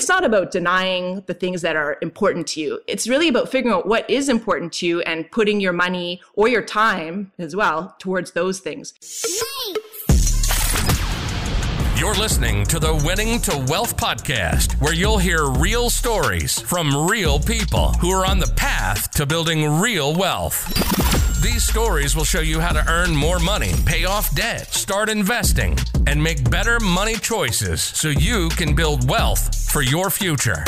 it's not about denying the things that are important to you. It's really about figuring out what is important to you and putting your money or your time as well towards those things. You're listening to the Winning to Wealth podcast, where you'll hear real stories from real people who are on the path to building real wealth. These stories will show you how to earn more money, pay off debt, start investing, and make better money choices so you can build wealth for your future.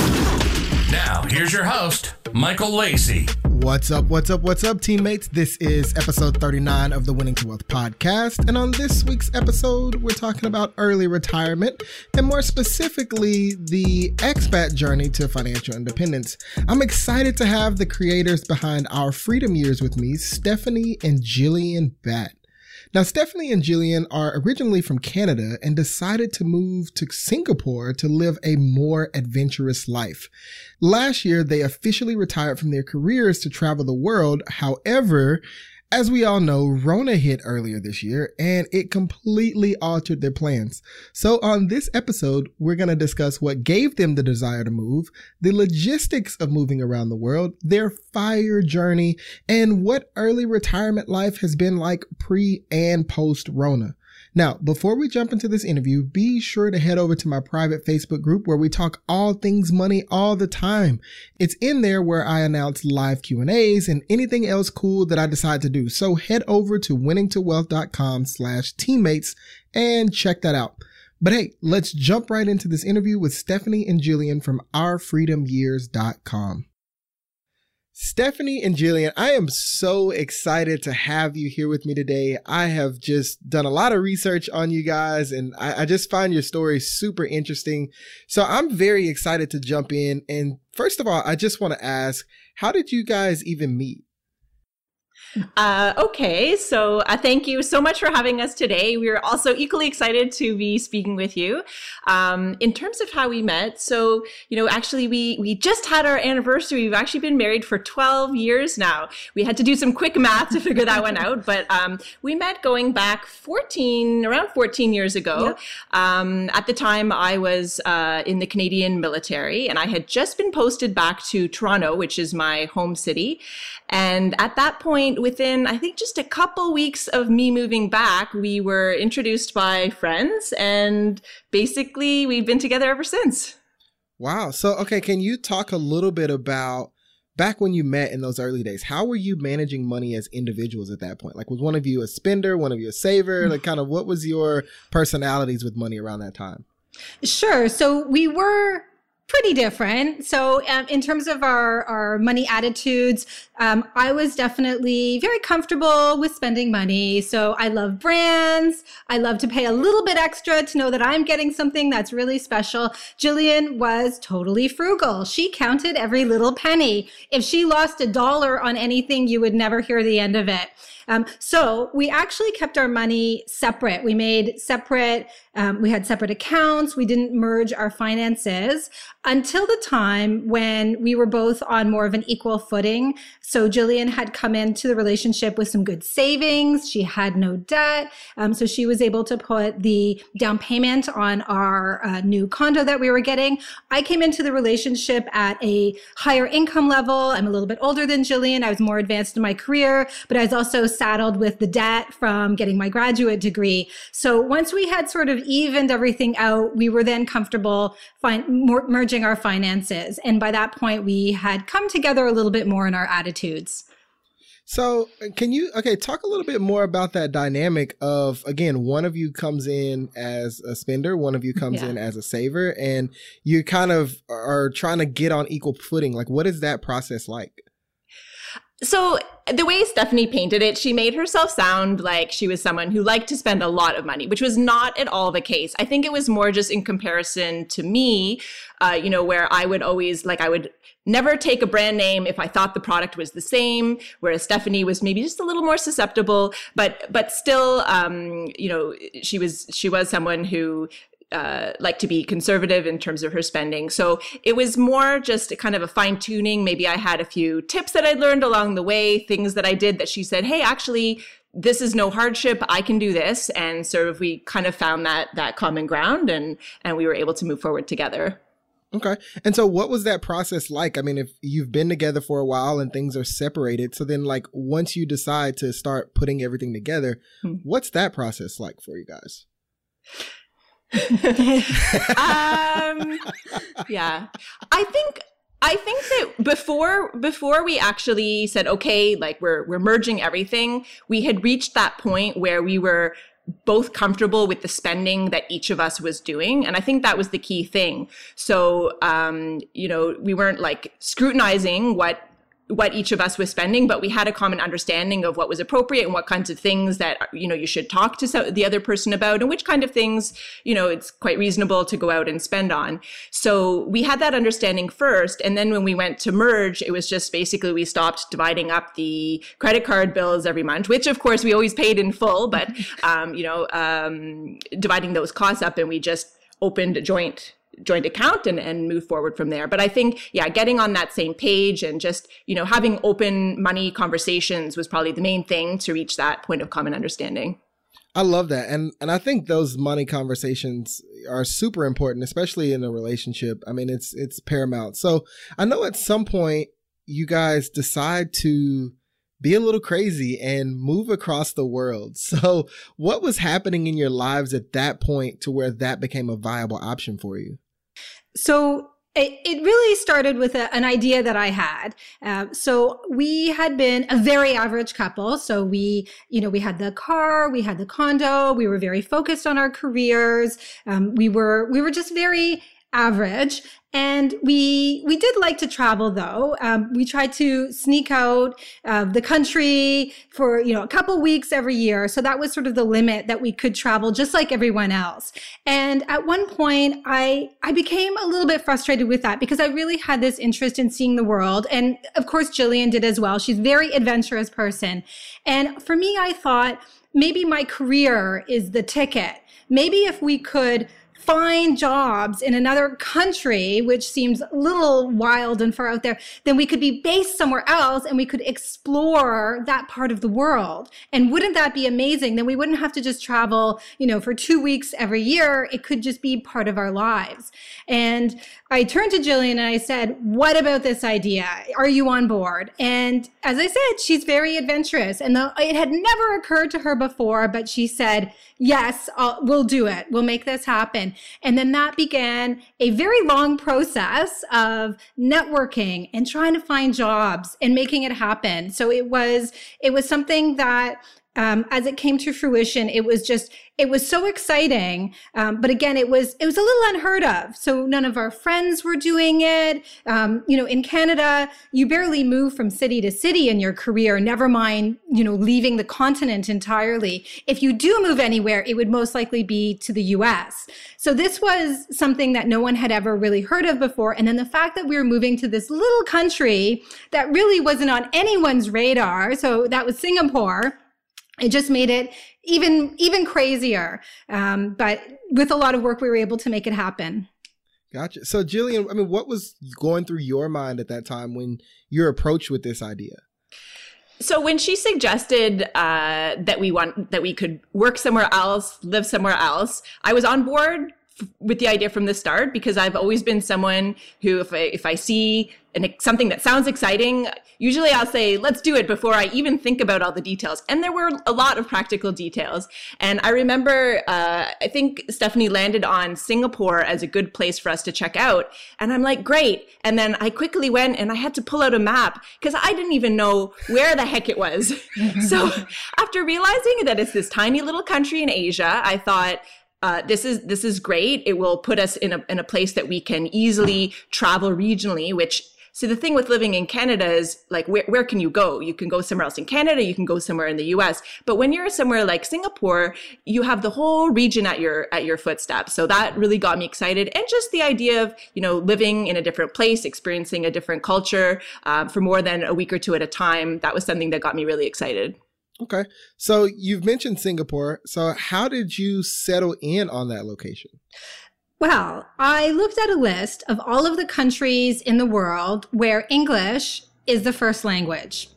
Now, here's your host, Michael Lacey. What's up, what's up, what's up, teammates? This is episode 39 of the Winning to Wealth podcast. And on this week's episode, we're talking about early retirement and more specifically, the expat journey to financial independence. I'm excited to have the creators behind our freedom years with me, Stephanie and Jillian Batt. Now, Stephanie and Jillian are originally from Canada and decided to move to Singapore to live a more adventurous life. Last year, they officially retired from their careers to travel the world. However, as we all know, Rona hit earlier this year and it completely altered their plans. So, on this episode, we're going to discuss what gave them the desire to move, the logistics of moving around the world, their fire journey, and what early retirement life has been like pre and post Rona. Now, before we jump into this interview, be sure to head over to my private Facebook group where we talk all things money all the time. It's in there where I announce live Q&As and anything else cool that I decide to do. So head over to winningtowealth.com slash teammates and check that out. But hey, let's jump right into this interview with Stephanie and Jillian from ourfreedomyears.com. Stephanie and Jillian, I am so excited to have you here with me today. I have just done a lot of research on you guys and I, I, just find your story super interesting. So I'm very excited to jump in. And first of all, I just want to ask, how did you guys even meet? Uh, okay, so uh, thank you so much for having us today. We're also equally excited to be speaking with you. Um, in terms of how we met, so you know, actually, we we just had our anniversary. We've actually been married for twelve years now. We had to do some quick math to figure that one out, but um, we met going back fourteen, around fourteen years ago. Yep. Um, at the time, I was uh, in the Canadian military, and I had just been posted back to Toronto, which is my home city. And at that point, within I think just a couple weeks of me moving back, we were introduced by friends, and basically we've been together ever since. Wow. So, okay, can you talk a little bit about back when you met in those early days? How were you managing money as individuals at that point? Like, was one of you a spender, one of you a saver? Mm. Like, kind of what was your personalities with money around that time? Sure. So, we were pretty different. So, um, in terms of our, our money attitudes, um, I was definitely very comfortable with spending money. So, I love brands. I love to pay a little bit extra to know that I'm getting something that's really special. Jillian was totally frugal. She counted every little penny. If she lost a dollar on anything, you would never hear the end of it. Um, so we actually kept our money separate. We made separate, um, we had separate accounts. We didn't merge our finances until the time when we were both on more of an equal footing. So Jillian had come into the relationship with some good savings. She had no debt. Um, so she was able to put the down payment on our uh, new condo that we were getting. I came into the relationship at a higher income level. I'm a little bit older than Jillian. I was more advanced in my career, but I was also saddled with the debt from getting my graduate degree. So once we had sort of evened everything out, we were then comfortable more, merging our finances. And by that point, we had come together a little bit more in our attitudes. So, uh, can you okay talk a little bit more about that dynamic of again, one of you comes in as a spender, one of you comes yeah. in as a saver, and you kind of are trying to get on equal footing. Like, what is that process like? So the way Stephanie painted it, she made herself sound like she was someone who liked to spend a lot of money, which was not at all the case. I think it was more just in comparison to me, uh, you know, where I would always like I would never take a brand name if I thought the product was the same, whereas Stephanie was maybe just a little more susceptible, but but still, um, you know, she was she was someone who uh, like to be conservative in terms of her spending. So it was more just kind of a fine tuning. Maybe I had a few tips that I learned along the way, things that I did that she said, Hey, actually, this is no hardship. I can do this. And sort of we kind of found that, that common ground and, and we were able to move forward together. Okay. And so what was that process like? I mean, if you've been together for a while and things are separated, so then like once you decide to start putting everything together, hmm. what's that process like for you guys? Um, yeah. I think I think that before before we actually said okay, like we're we're merging everything, we had reached that point where we were both comfortable with the spending that each of us was doing and i think that was the key thing so um, you know we weren't like scrutinizing what what each of us was spending, but we had a common understanding of what was appropriate and what kinds of things that you know you should talk to the other person about, and which kind of things you know it's quite reasonable to go out and spend on. So we had that understanding first, and then when we went to merge, it was just basically we stopped dividing up the credit card bills every month, which of course we always paid in full, but um, you know um, dividing those costs up, and we just opened a joint joint account and, and move forward from there. But I think, yeah, getting on that same page and just, you know, having open money conversations was probably the main thing to reach that point of common understanding. I love that. And and I think those money conversations are super important, especially in a relationship. I mean, it's it's paramount. So I know at some point you guys decide to be a little crazy and move across the world. So, what was happening in your lives at that point to where that became a viable option for you? So it, it really started with a, an idea that I had. Uh, so we had been a very average couple. So we, you know, we had the car, we had the condo, we were very focused on our careers. Um, we were, we were just very average. And we we did like to travel though. Um, we tried to sneak out of the country for you know a couple weeks every year. So that was sort of the limit that we could travel, just like everyone else. And at one point, I I became a little bit frustrated with that because I really had this interest in seeing the world, and of course Jillian did as well. She's a very adventurous person, and for me, I thought maybe my career is the ticket. Maybe if we could find jobs in another country, which seems a little wild and far out there, then we could be based somewhere else and we could explore that part of the world. And wouldn't that be amazing? Then we wouldn't have to just travel, you know, for two weeks every year. It could just be part of our lives. And I turned to Jillian and I said, what about this idea? Are you on board? And as I said, she's very adventurous and the, it had never occurred to her before, but she said, yes, I'll, we'll do it. We'll make this happen. And then that began a very long process of networking and trying to find jobs and making it happen. So it was, it was something that um, as it came to fruition, it was just it was so exciting. Um, but again, it was it was a little unheard of. So none of our friends were doing it. Um, you know, in Canada, you barely move from city to city in your career. Never mind, you know, leaving the continent entirely. If you do move anywhere, it would most likely be to the U.S. So this was something that no one had ever really heard of before. And then the fact that we were moving to this little country that really wasn't on anyone's radar. So that was Singapore it just made it even even crazier. Um, but with a lot of work, we were able to make it happen. Gotcha. So, Jillian, I mean, what was going through your mind at that time when you're approached with this idea? So when she suggested uh, that we want that we could work somewhere else, live somewhere else, I was on board with the idea from the start because I've always been someone who, if I, if I see an, something that sounds exciting, usually I'll say, let's do it before I even think about all the details. And there were a lot of practical details. And I remember, uh, I think Stephanie landed on Singapore as a good place for us to check out. And I'm like, great. And then I quickly went and I had to pull out a map because I didn't even know where the heck it was. so after realizing that it's this tiny little country in Asia, I thought, uh, this is this is great. It will put us in a in a place that we can easily travel regionally. Which so the thing with living in Canada is like where where can you go? You can go somewhere else in Canada. You can go somewhere in the U.S. But when you're somewhere like Singapore, you have the whole region at your at your footsteps. So that really got me excited, and just the idea of you know living in a different place, experiencing a different culture um, for more than a week or two at a time. That was something that got me really excited. Okay. So you've mentioned Singapore. So how did you settle in on that location? Well, I looked at a list of all of the countries in the world where English is the first language.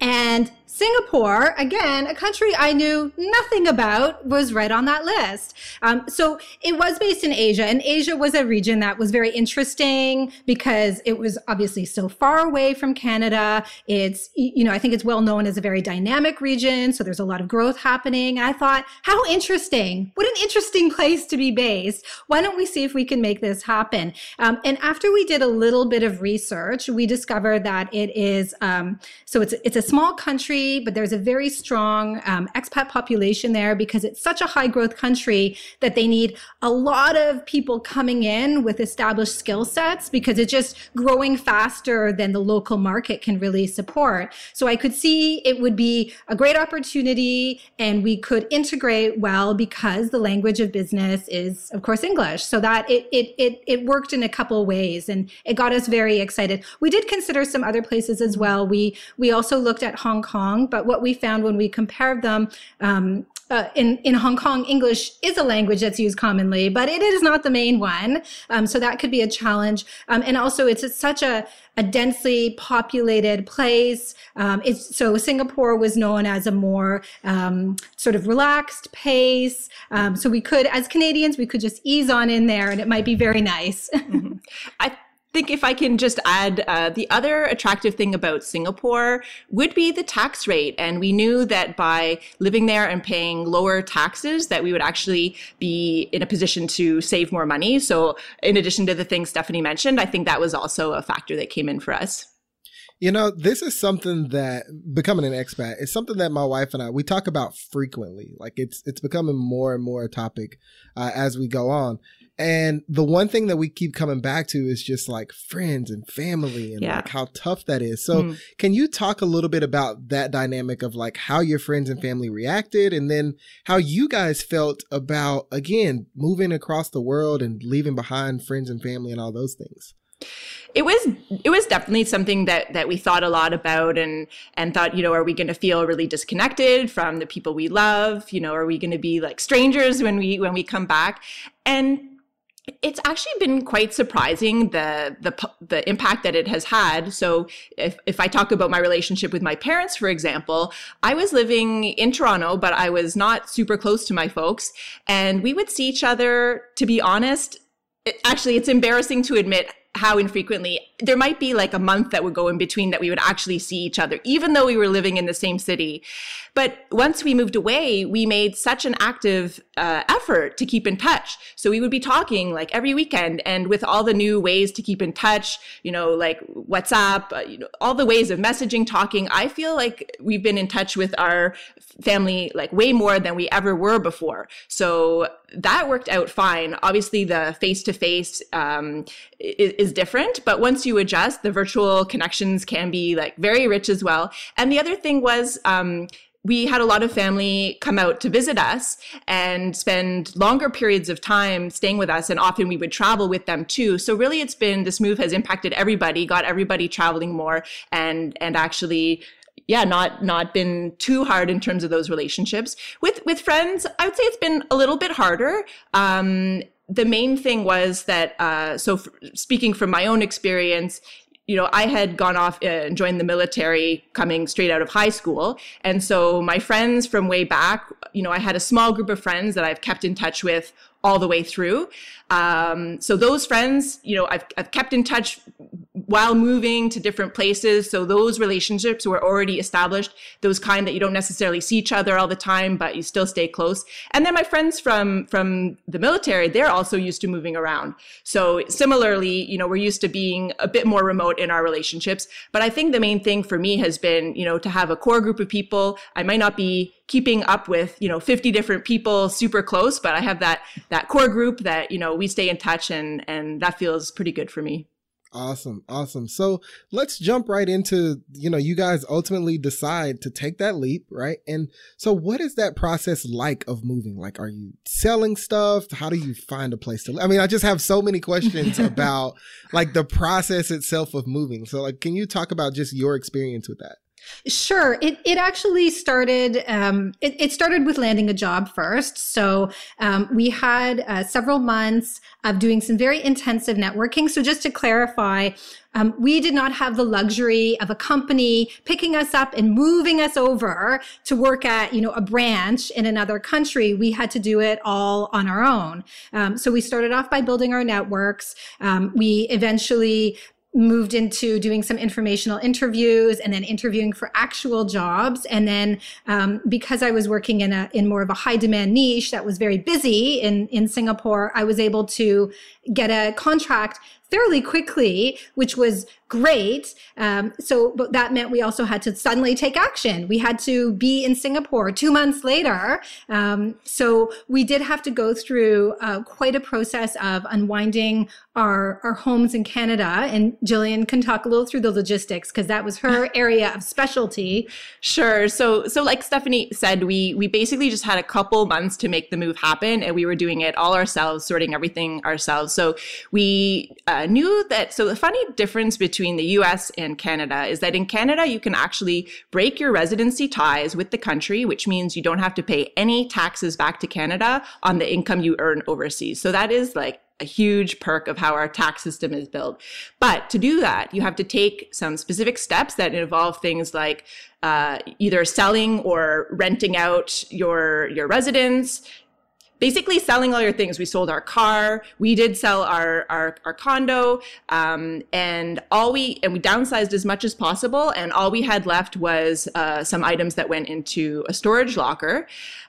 And Singapore, again, a country I knew nothing about, was right on that list. Um, so it was based in Asia, and Asia was a region that was very interesting because it was obviously so far away from Canada. It's, you know, I think it's well known as a very dynamic region. So there's a lot of growth happening. And I thought, how interesting. What an interesting place to be based. Why don't we see if we can make this happen? Um, and after we did a little bit of research, we discovered that it is, um, so it's, it's a small country but there's a very strong um, expat population there because it's such a high growth country that they need a lot of people coming in with established skill sets because it's just growing faster than the local market can really support. So I could see it would be a great opportunity and we could integrate well because the language of business is, of course, English. So that it, it, it, it worked in a couple ways and it got us very excited. We did consider some other places as well. We, we also looked at Hong Kong Kong. But what we found when we compared them, um, uh, in, in Hong Kong, English is a language that's used commonly, but it is not the main one. Um, so that could be a challenge. Um, and also it's, it's such a, a densely populated place. Um, it's, so Singapore was known as a more um, sort of relaxed pace. Um, so we could, as Canadians, we could just ease on in there and it might be very nice. mm-hmm. I think if I can just add, uh, the other attractive thing about Singapore would be the tax rate. And we knew that by living there and paying lower taxes, that we would actually be in a position to save more money. So in addition to the things Stephanie mentioned, I think that was also a factor that came in for us. You know, this is something that becoming an expat is something that my wife and I we talk about frequently. Like it's it's becoming more and more a topic uh, as we go on. And the one thing that we keep coming back to is just like friends and family and yeah. like how tough that is. So, mm. can you talk a little bit about that dynamic of like how your friends and family reacted and then how you guys felt about, again, moving across the world and leaving behind friends and family and all those things? it was it was definitely something that that we thought a lot about and and thought you know are we going to feel really disconnected from the people we love you know are we going to be like strangers when we when we come back and it's actually been quite surprising the the the impact that it has had. So if if I talk about my relationship with my parents for example, I was living in Toronto but I was not super close to my folks and we would see each other to be honest it, actually it's embarrassing to admit how infrequently there might be like a month that would go in between that we would actually see each other even though we were living in the same city. But once we moved away we made such an active uh, effort to keep in touch. So we would be talking like every weekend and with all the new ways to keep in touch you know like whatsapp uh, you know all the ways of messaging talking. I feel like we've been in touch with our family like way more than we ever were before. So that worked out fine. Obviously the face to face is, is different, but once you adjust, the virtual connections can be like very rich as well. And the other thing was, um, we had a lot of family come out to visit us and spend longer periods of time staying with us and often we would travel with them too so really it's been this move has impacted everybody got everybody traveling more and and actually yeah not not been too hard in terms of those relationships with with friends i would say it's been a little bit harder um the main thing was that, uh, so f- speaking from my own experience, you know, I had gone off uh, and joined the military coming straight out of high school. And so my friends from way back, you know, I had a small group of friends that I've kept in touch with all the way through. Um, so those friends, you know, I've, I've kept in touch while moving to different places. So those relationships were already established, those kind that you don't necessarily see each other all the time, but you still stay close. And then my friends from, from the military, they're also used to moving around. So similarly, you know, we're used to being a bit more remote in our relationships. But I think the main thing for me has been, you know, to have a core group of people. I might not be keeping up with you know 50 different people super close but i have that that core group that you know we stay in touch and and that feels pretty good for me Awesome. Awesome. So let's jump right into, you know, you guys ultimately decide to take that leap, right? And so what is that process like of moving? Like, are you selling stuff? How do you find a place to live? I mean, I just have so many questions about like the process itself of moving. So like, can you talk about just your experience with that? Sure. It, it actually started, um, it, it, started with landing a job first. So, um, we had uh, several months of doing some very intensive networking. So just to clarify, um, we did not have the luxury of a company picking us up and moving us over to work at, you know, a branch in another country. We had to do it all on our own. Um, so we started off by building our networks. Um, we eventually moved into doing some informational interviews and then interviewing for actual jobs. And then um, because i was working in a in more of a high demand niche that was very busy in in singapore i was able to get a contract fairly quickly, which was great. Um, so, but that meant we also had to suddenly take action. We had to be in Singapore two months later. Um, so we did have to go through uh, quite a process of unwinding our our homes in Canada. And Jillian can talk a little through the logistics because that was her area of specialty. Sure. So, so like Stephanie said, we we basically just had a couple months to make the move happen, and we were doing it all ourselves, sorting everything ourselves. So we uh, knew that. So the funny difference between the U.S. and Canada is that in Canada you can actually break your residency ties with the country, which means you don't have to pay any taxes back to Canada on the income you earn overseas. So that is like a huge perk of how our tax system is built. But to do that, you have to take some specific steps that involve things like uh, either selling or renting out your your residence basically selling all your things. We sold our car. We did sell our our, our condo, um, and all we and we downsized as much as possible. And all we had left was uh, some items that went into a storage locker,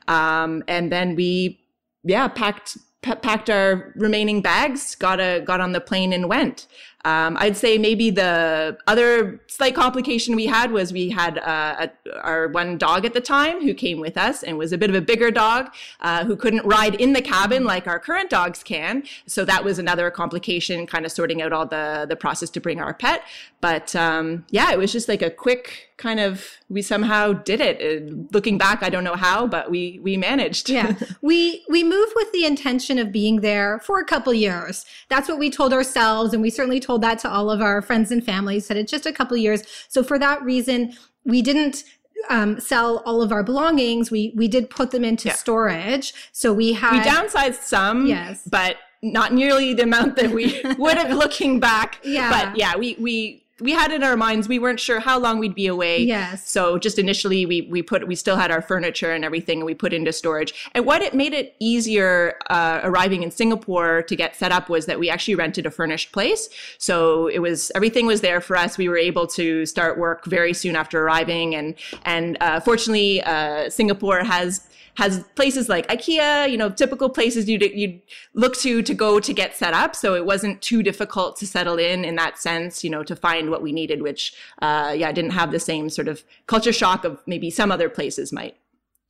um, and then we yeah packed packed our remaining bags, got a got on the plane and went. Um, I'd say maybe the other slight complication we had was we had uh, a, our one dog at the time who came with us and was a bit of a bigger dog uh, who couldn't ride in the cabin like our current dogs can. So that was another complication, kind of sorting out all the the process to bring our pet. But um, yeah, it was just like a quick kind of we somehow did it. Uh, looking back, I don't know how, but we we managed. yeah, we we moved with the intention of being there for a couple years. That's what we told ourselves, and we certainly told told that to all of our friends and families. That it's just a couple years. So for that reason, we didn't um, sell all of our belongings. We we did put them into yeah. storage. So we had we downsized some, yes, but not nearly the amount that we would have looking back. Yeah, but yeah, we we we had in our minds we weren't sure how long we'd be away. Yes. So just initially we we put we still had our furniture and everything and we put into storage. And what it made it easier uh, arriving in Singapore to get set up was that we actually rented a furnished place. So it was everything was there for us. We were able to start work very soon after arriving and and uh, fortunately uh, Singapore has has places like IKEA, you know, typical places you'd, you'd look to to go to get set up. So it wasn't too difficult to settle in in that sense, you know, to find what we needed, which, uh, yeah, didn't have the same sort of culture shock of maybe some other places might.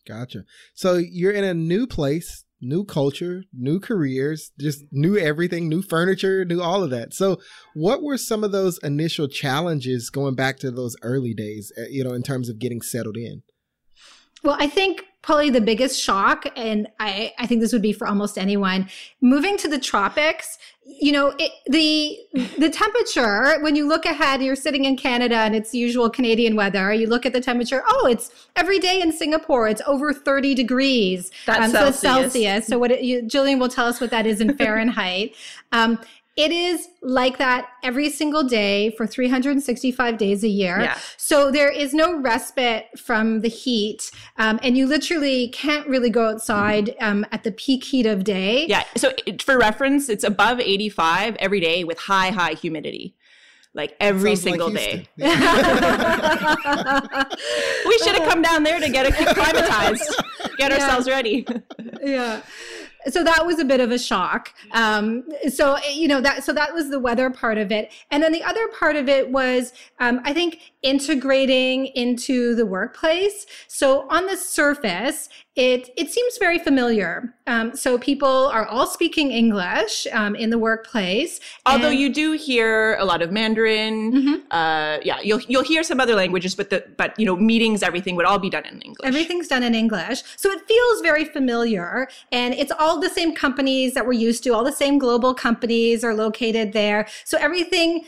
Gotcha. So you're in a new place, new culture, new careers, just new everything, new furniture, new all of that. So, what were some of those initial challenges going back to those early days, uh, you know, in terms of getting settled in? Well, I think probably the biggest shock, and I, I think this would be for almost anyone, moving to the tropics, you know, it, the the temperature, when you look ahead, you're sitting in Canada and it's usual Canadian weather, you look at the temperature, oh, it's every day in Singapore, it's over 30 degrees. That's um, Celsius. So Celsius. So what it, you, Jillian will tell us what that is in Fahrenheit. Um, it is like that every single day for 365 days a year. Yeah. So there is no respite from the heat. Um, and you literally can't really go outside um, at the peak heat of day. Yeah. So it, for reference, it's above 85 every day with high, high humidity like every Sounds single like day. we should have come down there to get acclimatized, get yeah. ourselves ready. yeah so that was a bit of a shock. Um, so you know that so that was the weather part of it, and then the other part of it was um, I think integrating into the workplace. So on the surface, it it seems very familiar. Um, so people are all speaking English um, in the workplace. Although you do hear a lot of Mandarin, mm-hmm. uh, yeah, you'll you'll hear some other languages, but the but you know meetings, everything would all be done in English. Everything's done in English, so it feels very familiar, and it's all the same companies that we're used to. All the same global companies are located there, so everything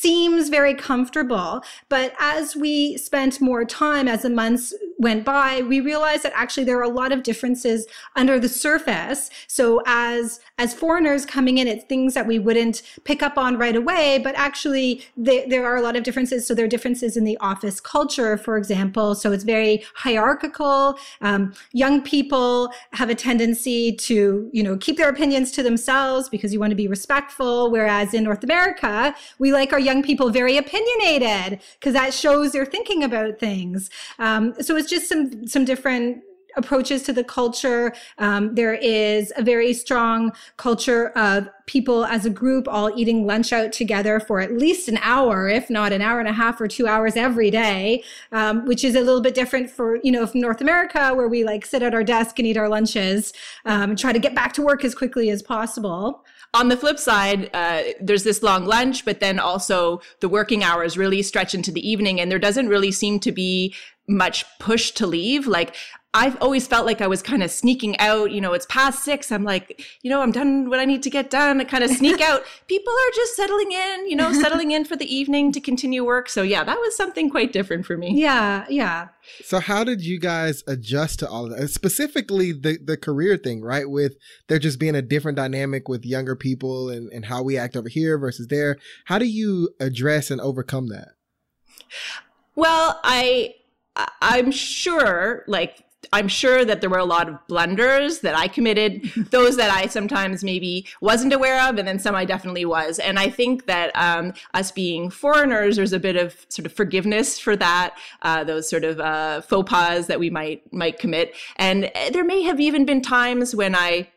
seems very comfortable. But as we spent more time, as the months went by, we realized that actually there are a lot of differences under the surface. So as, as foreigners coming in, it's things that we wouldn't pick up on right away, but actually they, there are a lot of differences. So there are differences in the office culture, for example. So it's very hierarchical. Um, young people have a tendency to, you know, keep their opinions to themselves because you want to be respectful. Whereas in North America, we like our young people very opinionated because that shows they're thinking about things. Um, so it's just some some different approaches to the culture. Um, there is a very strong culture of people as a group all eating lunch out together for at least an hour, if not an hour and a half or two hours every day, um, which is a little bit different for, you know, from North America where we like sit at our desk and eat our lunches, um, and try to get back to work as quickly as possible. On the flip side, uh, there's this long lunch, but then also the working hours really stretch into the evening, and there doesn't really seem to be much push to leave. Like I've always felt like I was kind of sneaking out. You know, it's past six. I'm like, you know, I'm done what I need to get done. I kind of sneak out. People are just settling in, you know, settling in for the evening to continue work. So yeah, that was something quite different for me. Yeah, yeah. So how did you guys adjust to all of that? Specifically the the career thing, right? With there just being a different dynamic with younger people and, and how we act over here versus there. How do you address and overcome that? Well, I I'm sure like I'm sure that there were a lot of blunders that I committed, those that I sometimes maybe wasn't aware of, and then some I definitely was. And I think that um, us being foreigners, there's a bit of sort of forgiveness for that, uh, those sort of uh, faux pas that we might might commit. And there may have even been times when I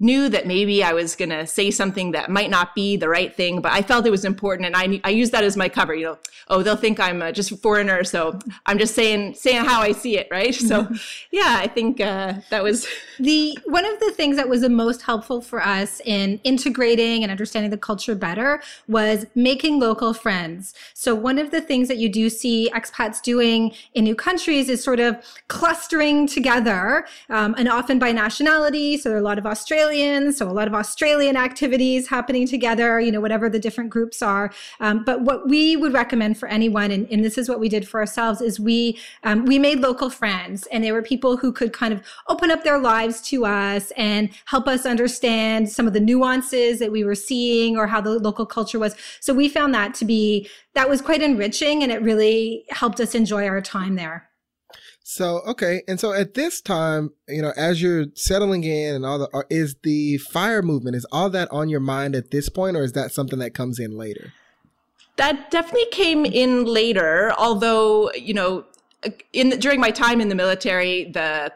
knew that maybe I was going to say something that might not be the right thing, but I felt it was important. And I, I used that as my cover, you know, oh, they'll think I'm uh, just a foreigner. So I'm just saying, saying how I see it. Right. So yeah, I think uh, that was the, one of the things that was the most helpful for us in integrating and understanding the culture better was making local friends. So one of the things that you do see expats doing in new countries is sort of clustering together, um, and often by nationality. So there are a lot of Australians So a lot of Australian activities happening together, you know, whatever the different groups are. Um, but what we would recommend for anyone, and, and, this is what we did for ourselves, is we um, we made local friends, and they were people who could kind of open up their lives to us and help us understand some of the nuances that we were seeing or how the local culture was. So we found that to be that was quite enriching, and it really helped us enjoy our time there. So okay, and so at this time, you know, as you're settling in and all the, uh, is the fire movement is all that on your mind at this point, or is that something that comes in later? That definitely came in later. Although you know, in during my time in the military, the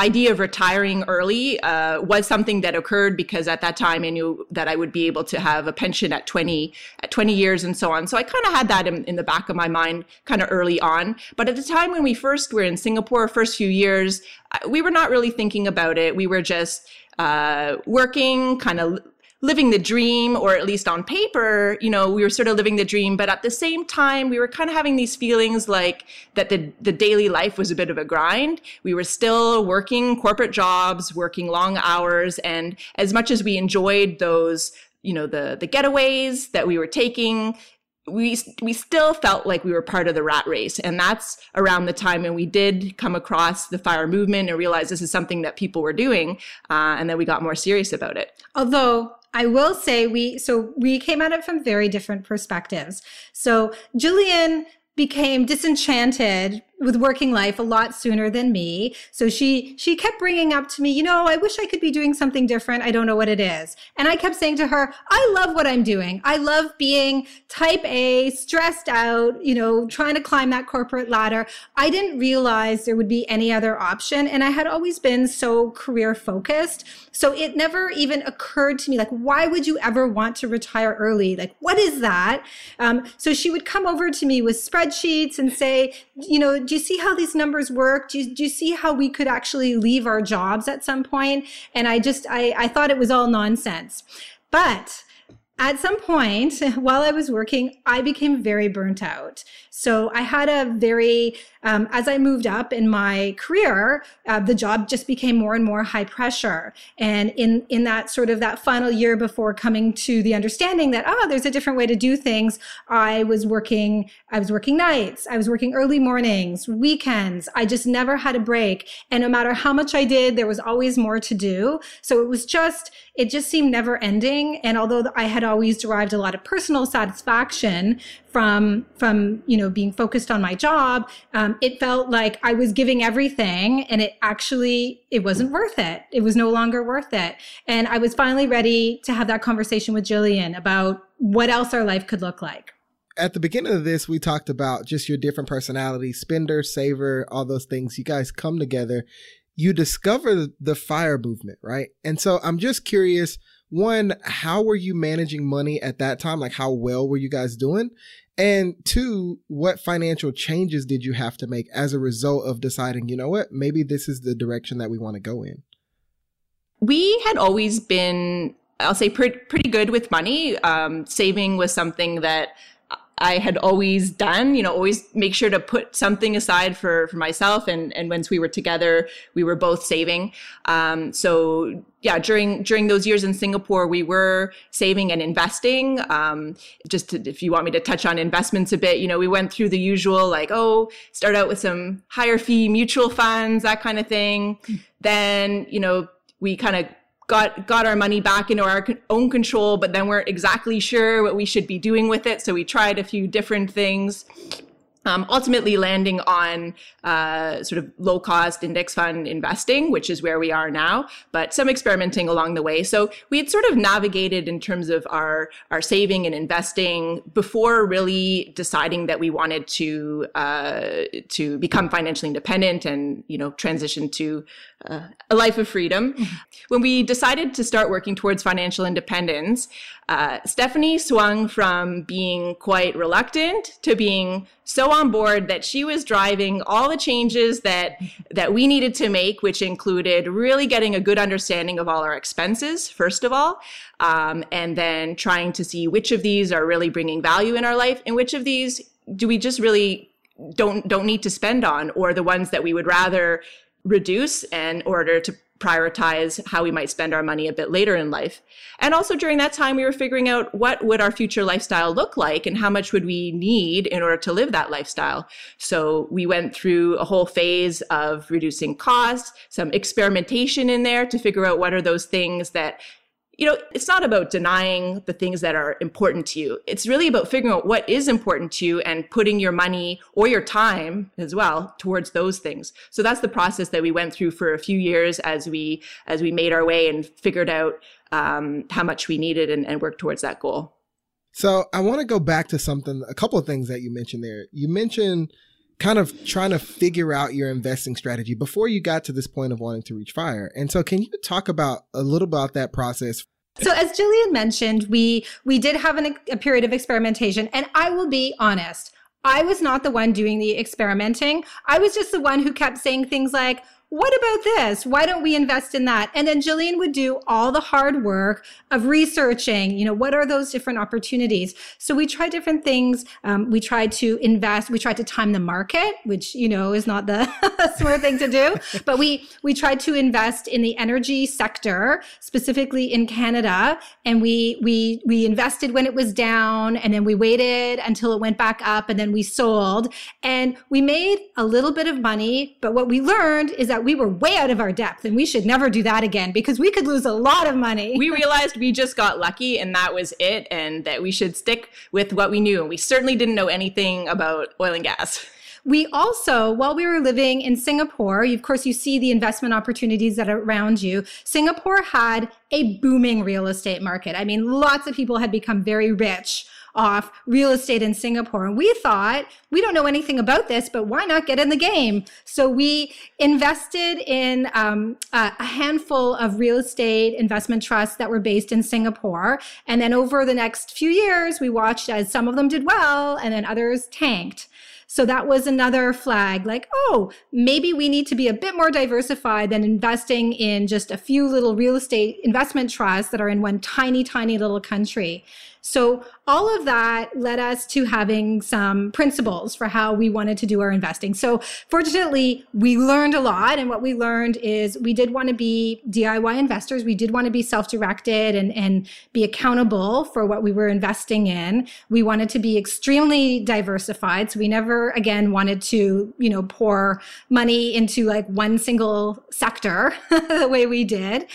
idea of retiring early uh, was something that occurred because at that time I knew that I would be able to have a pension at 20 at 20 years and so on. So I kind of had that in, in, the back of my mind kind of early on. But at the time when we first were in Singapore, first few years, we were not really thinking about it. We were just uh, working, kind of living the dream, or at least on paper, you know, we were sort of living the dream. But at the same time, we were kind of having these feelings like that the, the daily life was a bit of a grind. We were still working corporate jobs, working long hours. And as much as we enjoyed those, you know, the, the getaways that we were taking, we we still felt like we were part of the rat race and that's around the time when we did come across the fire movement and realize this is something that people were doing uh, and then we got more serious about it although I will say we so we came at it from very different perspectives. So Jillian became disenchanted with working life a lot sooner than me. So she she kept bringing up to me, you know, I wish I could be doing something different. I don't know what it is. And I kept saying to her, I love what I'm doing. I love being type A, stressed out, you know, trying to climb that corporate ladder. I didn't realize there would be any other option and I had always been so career focused. So it never even occurred to me like why would you ever want to retire early? Like what is that? Um, so she would come over to me with spreadsheets and say, you know, do you see how these numbers work? Do you, do you see how we could actually leave our jobs at some point? And I just, I, I thought it was all nonsense. But at some point while I was working, I became very burnt out. So I had a very, um, as I moved up in my career, uh, the job just became more and more high pressure. And in, in that sort of that final year before coming to the understanding that, oh, there's a different way to do things, I was working, I was working nights, I was working early mornings, weekends. I just never had a break. And no matter how much I did, there was always more to do. So it was just, it just seemed never ending. And although I had always derived a lot of personal satisfaction from from you know being focused on my job um, it felt like i was giving everything and it actually it wasn't worth it it was no longer worth it and i was finally ready to have that conversation with jillian about what else our life could look like at the beginning of this, we talked about just your different personalities, spender, saver, all those things. You guys come together. You discover the fire movement, right? And so I'm just curious one, how were you managing money at that time? Like, how well were you guys doing? And two, what financial changes did you have to make as a result of deciding, you know what, maybe this is the direction that we want to go in? We had always been, I'll say, pretty, pretty good with money. Um, saving was something that I had always done, you know, always make sure to put something aside for, for myself. And, and once we were together, we were both saving. Um, so yeah, during, during those years in Singapore, we were saving and investing. Um, just to, if you want me to touch on investments a bit, you know, we went through the usual, like, oh, start out with some higher fee mutual funds, that kind of thing. Mm. Then, you know, we kind of got got our money back into our own control, but then weren't exactly sure what we should be doing with it. So we tried a few different things um, ultimately landing on uh, sort of low cost index fund investing, which is where we are now, but some experimenting along the way. So we had sort of navigated in terms of our, our saving and investing before really deciding that we wanted to, uh, to become financially independent and, you know, transition to uh, a life of freedom. Mm-hmm. When we decided to start working towards financial independence, uh, Stephanie swung from being quite reluctant to being so on board that she was driving all the changes that that we needed to make, which included really getting a good understanding of all our expenses, first of all, um, and then trying to see which of these are really bringing value in our life, and which of these do we just really don't don't need to spend on, or the ones that we would rather reduce in order to prioritize how we might spend our money a bit later in life. And also during that time, we were figuring out what would our future lifestyle look like and how much would we need in order to live that lifestyle. So we went through a whole phase of reducing costs, some experimentation in there to figure out what are those things that you know, it's not about denying the things that are important to you. It's really about figuring out what is important to you and putting your money or your time as well towards those things. So that's the process that we went through for a few years as we as we made our way and figured out um, how much we needed and, and worked towards that goal. So I want to go back to something, a couple of things that you mentioned there. You mentioned kind of trying to figure out your investing strategy before you got to this point of wanting to reach fire. And so can you talk about a little about that process so as Jillian mentioned, we we did have an, a period of experimentation and I will be honest, I was not the one doing the experimenting. I was just the one who kept saying things like, what about this? Why don't we invest in that? And then Jillian would do all the hard work of researching, you know, what are those different opportunities? So we tried different things. Um, we tried to invest. We tried to time the market, which, you know, is not the smart thing to do. But we, we tried to invest in the energy sector, specifically in Canada. And we, we, we invested when it was down and then we waited until it went back up and then we sold and we made a little bit of money. But what we learned is that that we were way out of our depth and we should never do that again because we could lose a lot of money. We realized we just got lucky and that was it and that we should stick with what we knew. And we certainly didn't know anything about oil and gas. We also, while we were living in Singapore, of course, you see the investment opportunities that are around you. Singapore had a booming real estate market. I mean, lots of people had become very rich off real estate in Singapore. And we thought, we don't know anything about this, but why not get in the game? So we invested in um, a, a handful of real estate investment trusts that were based in Singapore. And then over the next few years, we watched as some of them did well and then others tanked. So that was another flag like, oh, maybe we need to be a bit more diversified than investing in just a few little real estate investment trusts that are in one tiny, tiny little country. So all of that led us to having some principles for how we wanted to do our investing. So fortunately, we learned a lot. And what we learned is we did want to be DIY investors. We did want to be self-directed and, and be accountable for what we were investing in. We wanted to be extremely diversified. So we never again wanted to, you know, pour money into like one single sector the way we did.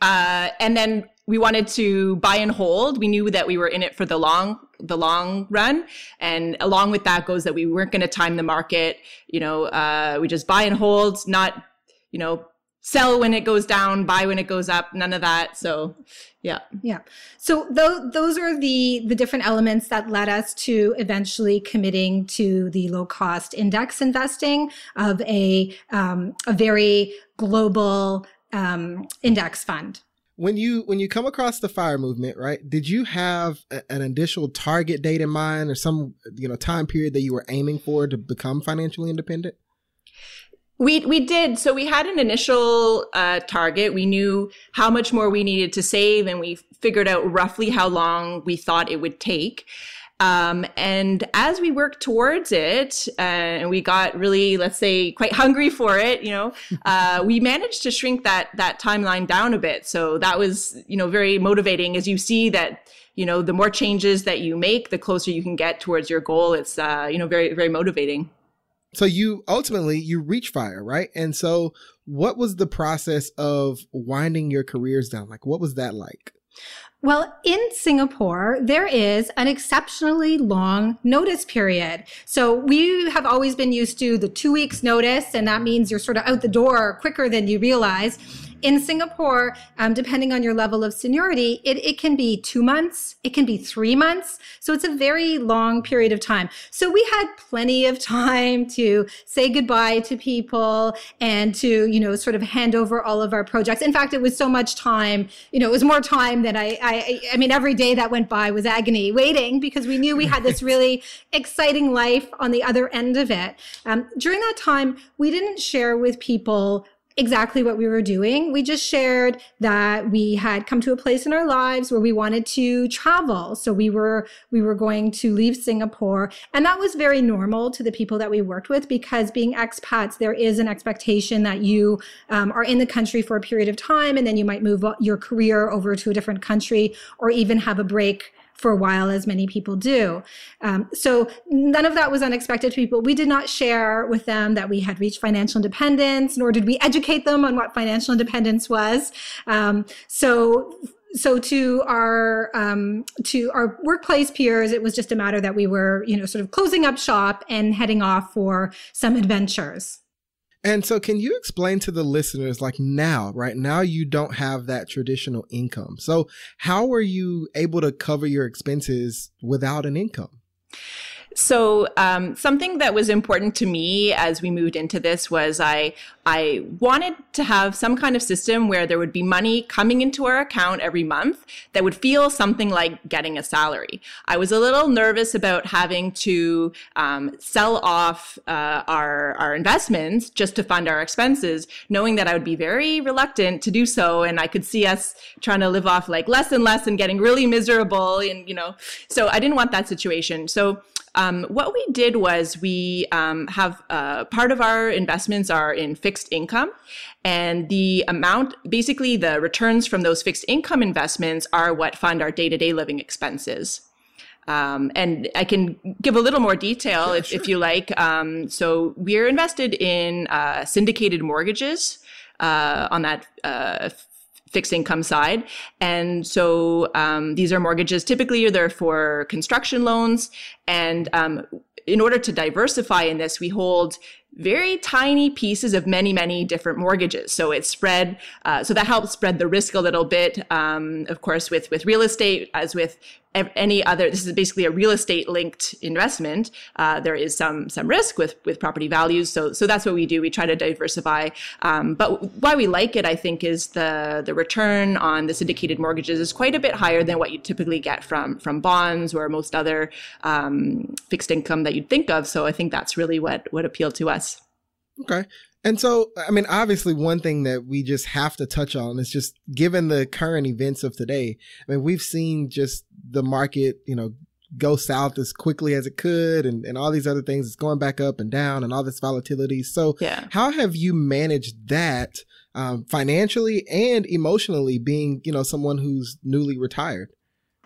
Uh, and then we wanted to buy and hold. We knew that we were in it for the long the long run, and along with that goes that we weren't going to time the market. You know, uh, we just buy and hold, not you know sell when it goes down, buy when it goes up. None of that. So, yeah, yeah. So th- those are the the different elements that led us to eventually committing to the low cost index investing of a um, a very global um, index fund when you when you come across the fire movement right did you have a, an initial target date in mind or some you know time period that you were aiming for to become financially independent? We we did. So we had an initial uh, target. We knew how much more we needed to save and we figured out roughly how long we thought it would take um, and as we worked towards it, uh, and we got really, let's say, quite hungry for it, you know, uh, we managed to shrink that that timeline down a bit. So that was, you know, very motivating as you see that, you know, the more changes that you make, the closer you can get towards your goal. It's, uh, you know, very very motivating. So you ultimately you reach fire, right? And so, what was the process of winding your careers down? Like, what was that like? Well, in Singapore, there is an exceptionally long notice period. So we have always been used to the two weeks notice, and that means you're sort of out the door quicker than you realize in Singapore, um, depending on your level of seniority, it, it can be two months, it can be three months. So it's a very long period of time. So we had plenty of time to say goodbye to people and to, you know, sort of hand over all of our projects. In fact, it was so much time, you know, it was more time than I, I, I mean, every day that went by was agony waiting because we knew we had this really exciting life on the other end of it. Um, during that time, we didn't share with people exactly what we were doing. We just shared that we had come to a place in our lives where we wanted to travel. So we were, we were going to leave Singapore. And that was very normal to the people that we worked with because being expats, there is an expectation that you um, are in the country for a period of time and then you might move your career over to a different country or even have a break for a while, as many people do. Um, so none of that was unexpected to people. We did not share with them that we had reached financial independence, nor did we educate them on what financial independence was. Um, so so to our um, to our workplace peers, it was just a matter that we were, you know, sort of closing up shop and heading off for some adventures. And so, can you explain to the listeners, like now, right now, you don't have that traditional income. So, how were you able to cover your expenses without an income? So um, something that was important to me as we moved into this was I I wanted to have some kind of system where there would be money coming into our account every month that would feel something like getting a salary. I was a little nervous about having to um, sell off uh, our our investments just to fund our expenses, knowing that I would be very reluctant to do so, and I could see us trying to live off like less and less and getting really miserable, and you know, so I didn't want that situation. So um, what we did was we um, have uh, part of our investments are in fixed income, and the amount, basically, the returns from those fixed income investments are what fund our day to day living expenses. Um, and I can give a little more detail sure, if, sure. if, you like. Um, so we're invested in uh, syndicated mortgages uh, on that uh, fixed income side. And so um, these are mortgages. Typically, they're for construction loans. And um, in order to diversify in this, we hold very tiny pieces of many, many different mortgages. So it's spread. Uh, so that helps spread the risk a little bit. Um, of course, with with real estate, as with any other this is basically a real estate linked investment uh, there is some some risk with with property values. So so that's what we do. We try to diversify. Um, but why we like it i think is the the return on the syndicated mortgages is quite a bit higher than what you typically get from from bonds or most other um, fixed income that you'd think of. So i think that's really what what appealed to us. Okay And so, I mean, obviously, one thing that we just have to touch on is just given the current events of today. I mean, we've seen just the market, you know, go south as quickly as it could and, and all these other things. It's going back up and down and all this volatility. So, Yeah. how have you managed that um, financially and emotionally being, you know, someone who's newly retired?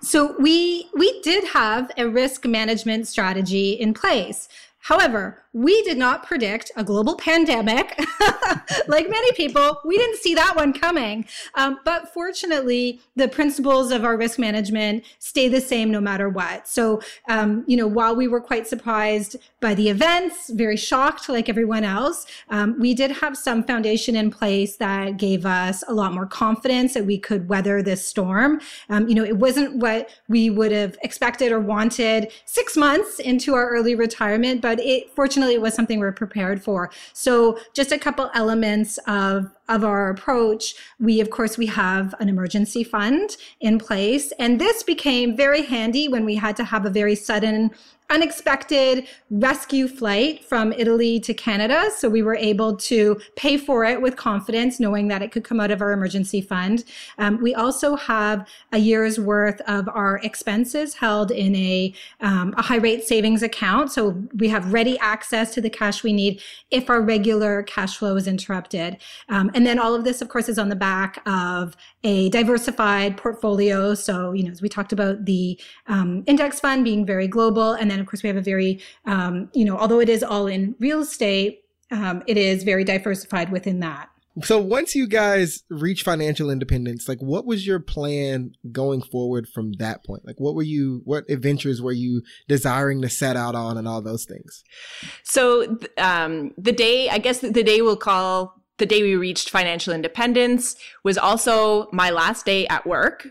So we we did have a risk management strategy in place. However, we did not predict a global pandemic. like many people, we didn't see that one coming. Um, but fortunately, the principles of our risk management stay the same no matter what. So, um, you know, while we were quite surprised by the events, very shocked like everyone else, um, we did have some foundation in place that gave us a lot more confidence that we could weather this storm. Um, you know, it wasn't what we would have expected or wanted six months into our early retirement, but it fortunately it was something we're prepared for. So just a couple elements of of our approach, we of course we have an emergency fund in place, and this became very handy when we had to have a very sudden unexpected rescue flight from Italy to Canada. So we were able to pay for it with confidence, knowing that it could come out of our emergency fund. Um, we also have a year's worth of our expenses held in a, um, a high rate savings account. So we have ready access to the cash we need if our regular cash flow is interrupted. Um, and then all of this, of course, is on the back of a diversified portfolio. So, you know, as we talked about the um, index fund being very global. And then, of course, we have a very, um, you know, although it is all in real estate, um, it is very diversified within that. So once you guys reach financial independence, like what was your plan going forward from that point? Like what were you what adventures were you desiring to set out on and all those things? So um, the day, I guess the day we'll call the day we reached financial independence was also my last day at work.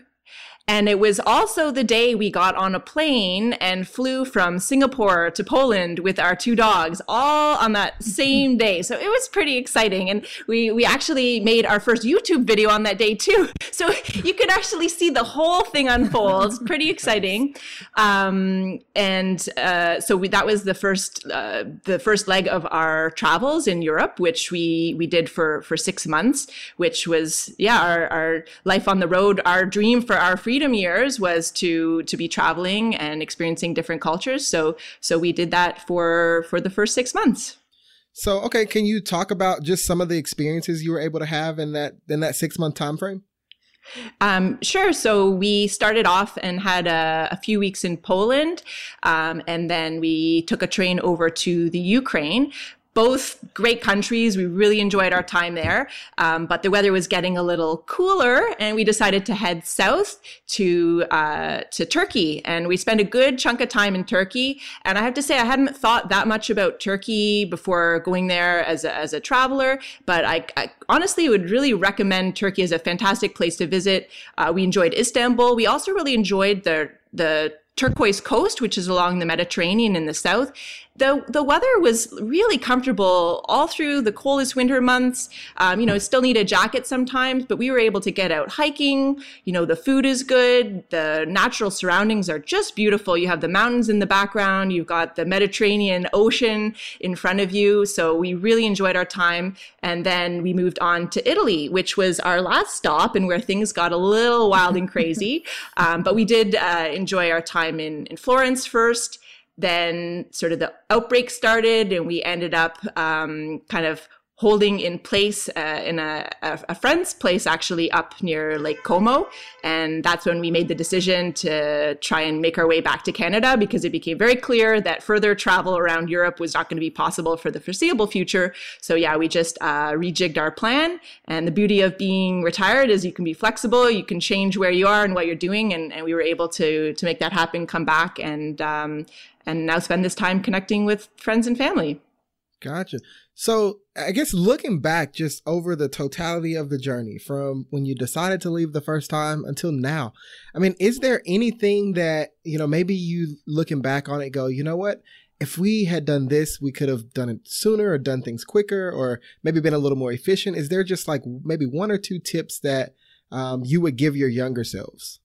And it was also the day we got on a plane and flew from Singapore to Poland with our two dogs, all on that same day. So it was pretty exciting. And we, we actually made our first YouTube video on that day too. So you could actually see the whole thing unfold. It's pretty exciting. Um, and uh, so we, that was the first uh, the first leg of our travels in Europe, which we we did for for six months, which was yeah our, our life on the road. Our dream for our freedom years was to to be traveling and experiencing different cultures. So so we did that for for the first six months. So okay, can you talk about just some of the experiences you were able to have in that in that six month time frame? Um, sure. So we started off and had a, a few weeks in Poland, um, and then we took a train over to the Ukraine. Both great countries. We really enjoyed our time there, um, but the weather was getting a little cooler, and we decided to head south to uh, to Turkey. And we spent a good chunk of time in Turkey. And I have to say, I hadn't thought that much about Turkey before going there as a, as a traveler. But I, I honestly would really recommend Turkey as a fantastic place to visit. Uh, we enjoyed Istanbul. We also really enjoyed the the turquoise coast, which is along the Mediterranean in the south. The, the weather was really comfortable all through the coldest winter months. Um, you know, still need a jacket sometimes, but we were able to get out hiking. You know, the food is good. The natural surroundings are just beautiful. You have the mountains in the background. You've got the Mediterranean Ocean in front of you. So we really enjoyed our time. And then we moved on to Italy, which was our last stop and where things got a little wild and crazy. Um, but we did uh, enjoy our time in, in Florence first then sort of the outbreak started and we ended up um, kind of holding in place uh, in a, a, friend's place actually up near lake como and that's when we made the decision to try and make our way back to canada because it became very clear that further travel around europe was not going to be possible for the foreseeable future so yeah we just uh, rejigged our plan and the beauty of being retired is you can be flexible you can change where you are and what you're doing and, and we were able to to make that happen come back and um, and now spend this time connecting with friends and family. Gotcha. So I guess looking back just over the totality of the journey from when you decided to leave the first time until now, I mean, is there anything that, you know, maybe you looking back on it go, you know what? If we had done this, we could have done it sooner or done things quicker or maybe been a little more efficient. Is there just like maybe one or two tips that um, you would give your younger selves?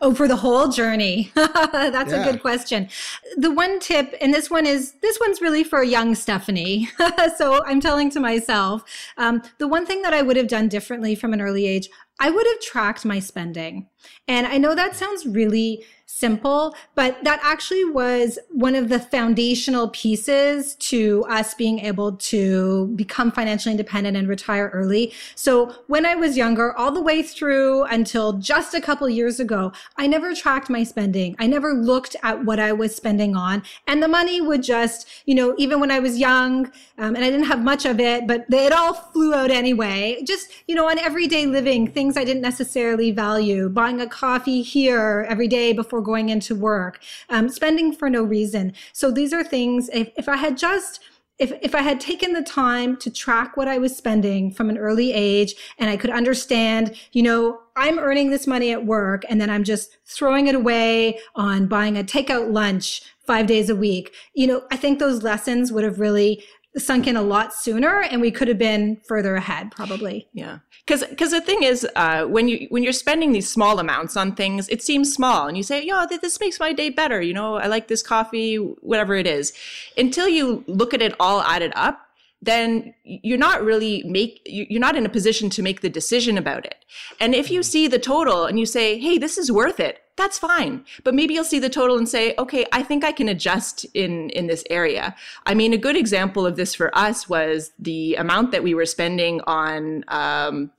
Oh, for the whole journey. That's yeah. a good question. The one tip, and this one is, this one's really for young Stephanie. so I'm telling to myself, um, the one thing that I would have done differently from an early age, I would have tracked my spending. And I know that sounds really simple, but that actually was one of the foundational pieces to us being able to become financially independent and retire early. So when I was younger, all the way through until just a couple years ago, I never tracked my spending. I never looked at what I was spending on and the money would just, you know, even when I was young, um, and I didn't have much of it, but it all flew out anyway. Just, you know, on everyday living, things I didn't necessarily value, buying a coffee here every day before going into work, um, spending for no reason. So these are things, if, if I had just, if, if I had taken the time to track what I was spending from an early age and I could understand, you know, I'm earning this money at work and then I'm just throwing it away on buying a takeout lunch five days a week. You know, I think those lessons would have really sunk in a lot sooner and we could have been further ahead probably. Yeah. Because because the thing is uh, when you when you're spending these small amounts on things it seems small and you say yeah this makes my day better you know i like this coffee whatever it is. Until you look at it all added up then you're not really make you're not in a position to make the decision about it and if you see the total and you say hey this is worth it that's fine. But maybe you'll see the total and say, okay, I think I can adjust in, in this area. I mean, a good example of this for us was the amount that we were spending on, um,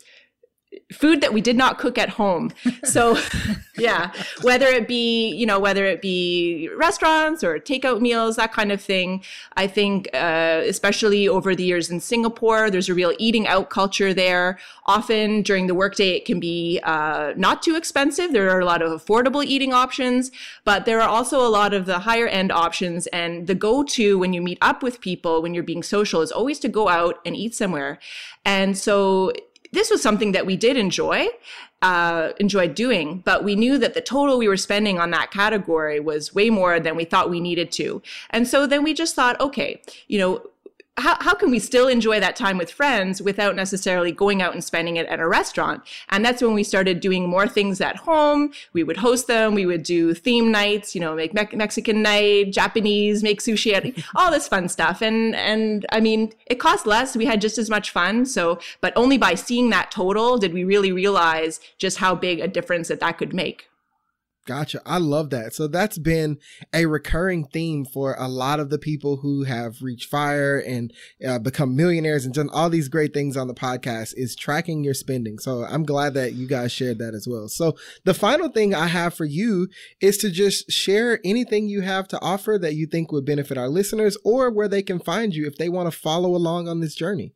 food that we did not cook at home. So, yeah, whether it be, you know, whether it be restaurants or takeout meals, that kind of thing. I think, uh, especially over the years in Singapore, there's a real eating out culture there. Often during the workday, it can be uh, not too expensive. There are a lot of affordable eating options, but there are also a lot of the higher end options. And the go to when you meet up with people, when you're being social, is always to go out and eat somewhere. And so this was something that we did enjoy uh, enjoyed doing, but we knew that the total we were spending on that category was way more than we thought we needed to. And so then we just thought, okay, you know, how, how can we still enjoy that time with friends without necessarily going out and spending it at a restaurant? And that's when we started doing more things at home. We would host them. We would do theme nights, you know, make me- Mexican night, Japanese, make sushi, all this fun stuff. And, and I mean, it cost less. We had just as much fun. So, but only by seeing that total did we really realize just how big a difference that that could make. Gotcha. I love that. So that's been a recurring theme for a lot of the people who have reached fire and uh, become millionaires and done all these great things on the podcast is tracking your spending. So I'm glad that you guys shared that as well. So the final thing I have for you is to just share anything you have to offer that you think would benefit our listeners or where they can find you if they want to follow along on this journey.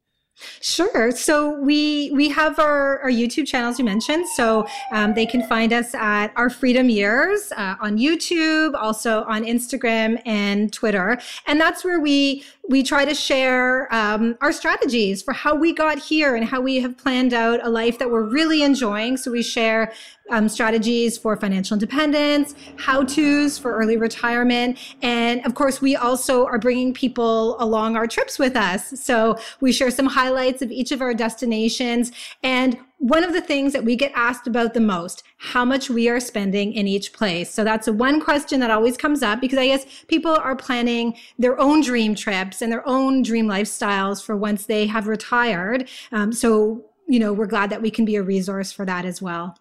Sure. So we we have our, our YouTube channels you mentioned. So um, they can find us at Our Freedom Years uh, on YouTube, also on Instagram and Twitter, and that's where we we try to share um, our strategies for how we got here and how we have planned out a life that we're really enjoying. So we share um, strategies for financial independence, how to's for early retirement. And of course, we also are bringing people along our trips with us. So we share some highlights of each of our destinations. And one of the things that we get asked about the most, how much we are spending in each place. So that's one question that always comes up because I guess people are planning their own dream trips and their own dream lifestyles for once they have retired. Um, so, you know, we're glad that we can be a resource for that as well.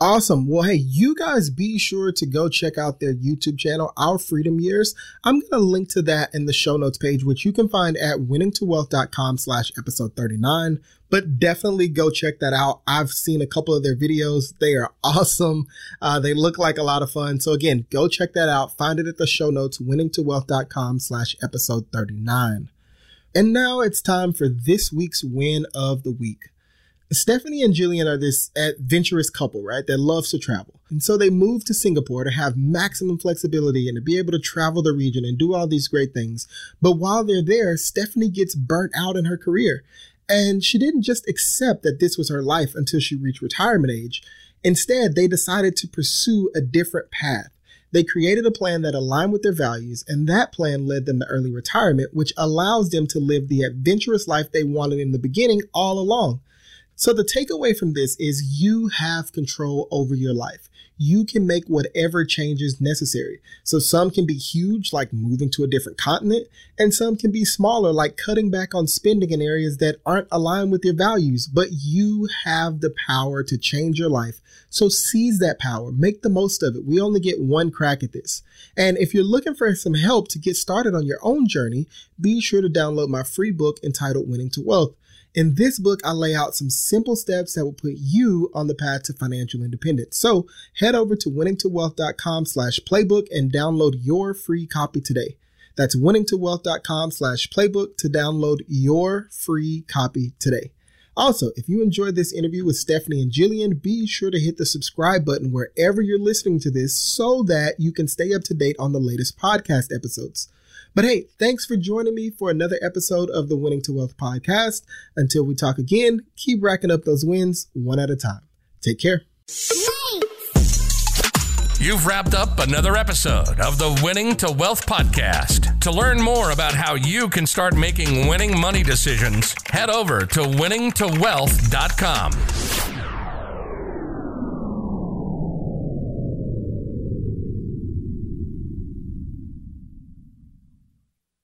Awesome. Well, hey, you guys be sure to go check out their YouTube channel, Our Freedom Years. I'm going to link to that in the show notes page, which you can find at winningtowealth.com slash episode 39. But definitely go check that out. I've seen a couple of their videos. They are awesome. Uh, they look like a lot of fun. So again, go check that out. Find it at the show notes, winningtowealth.com slash episode 39. And now it's time for this week's win of the week. Stephanie and Jillian are this adventurous couple, right? That loves to travel. And so they moved to Singapore to have maximum flexibility and to be able to travel the region and do all these great things. But while they're there, Stephanie gets burnt out in her career. And she didn't just accept that this was her life until she reached retirement age. Instead, they decided to pursue a different path. They created a plan that aligned with their values, and that plan led them to early retirement, which allows them to live the adventurous life they wanted in the beginning all along. So the takeaway from this is you have control over your life. you can make whatever changes necessary. So some can be huge, like moving to a different continent, and some can be smaller, like cutting back on spending in areas that aren't aligned with your values. But you have the power to change your life. So seize that power, make the most of it. We only get one crack at this. And if you're looking for some help to get started on your own journey, be sure to download my free book entitled Winning to Wealth. In this book, I lay out some simple steps that will put you on the path to financial independence. So head over to winningtowealth.com slash playbook and download your free copy today. That's winningtowealth.com slash playbook to download your free copy today. Also, if you enjoyed this interview with Stephanie and Jillian, be sure to hit the subscribe button wherever you're listening to this so that you can stay up to date on the latest podcast episodes. But hey, thanks for joining me for another episode of the Winning to Wealth podcast. Until we talk again, keep racking up those wins one at a time. Take care. You've wrapped up another episode of the Winning to Wealth podcast. To learn more about how you can start making winning money decisions, head over to winningtowealth.com.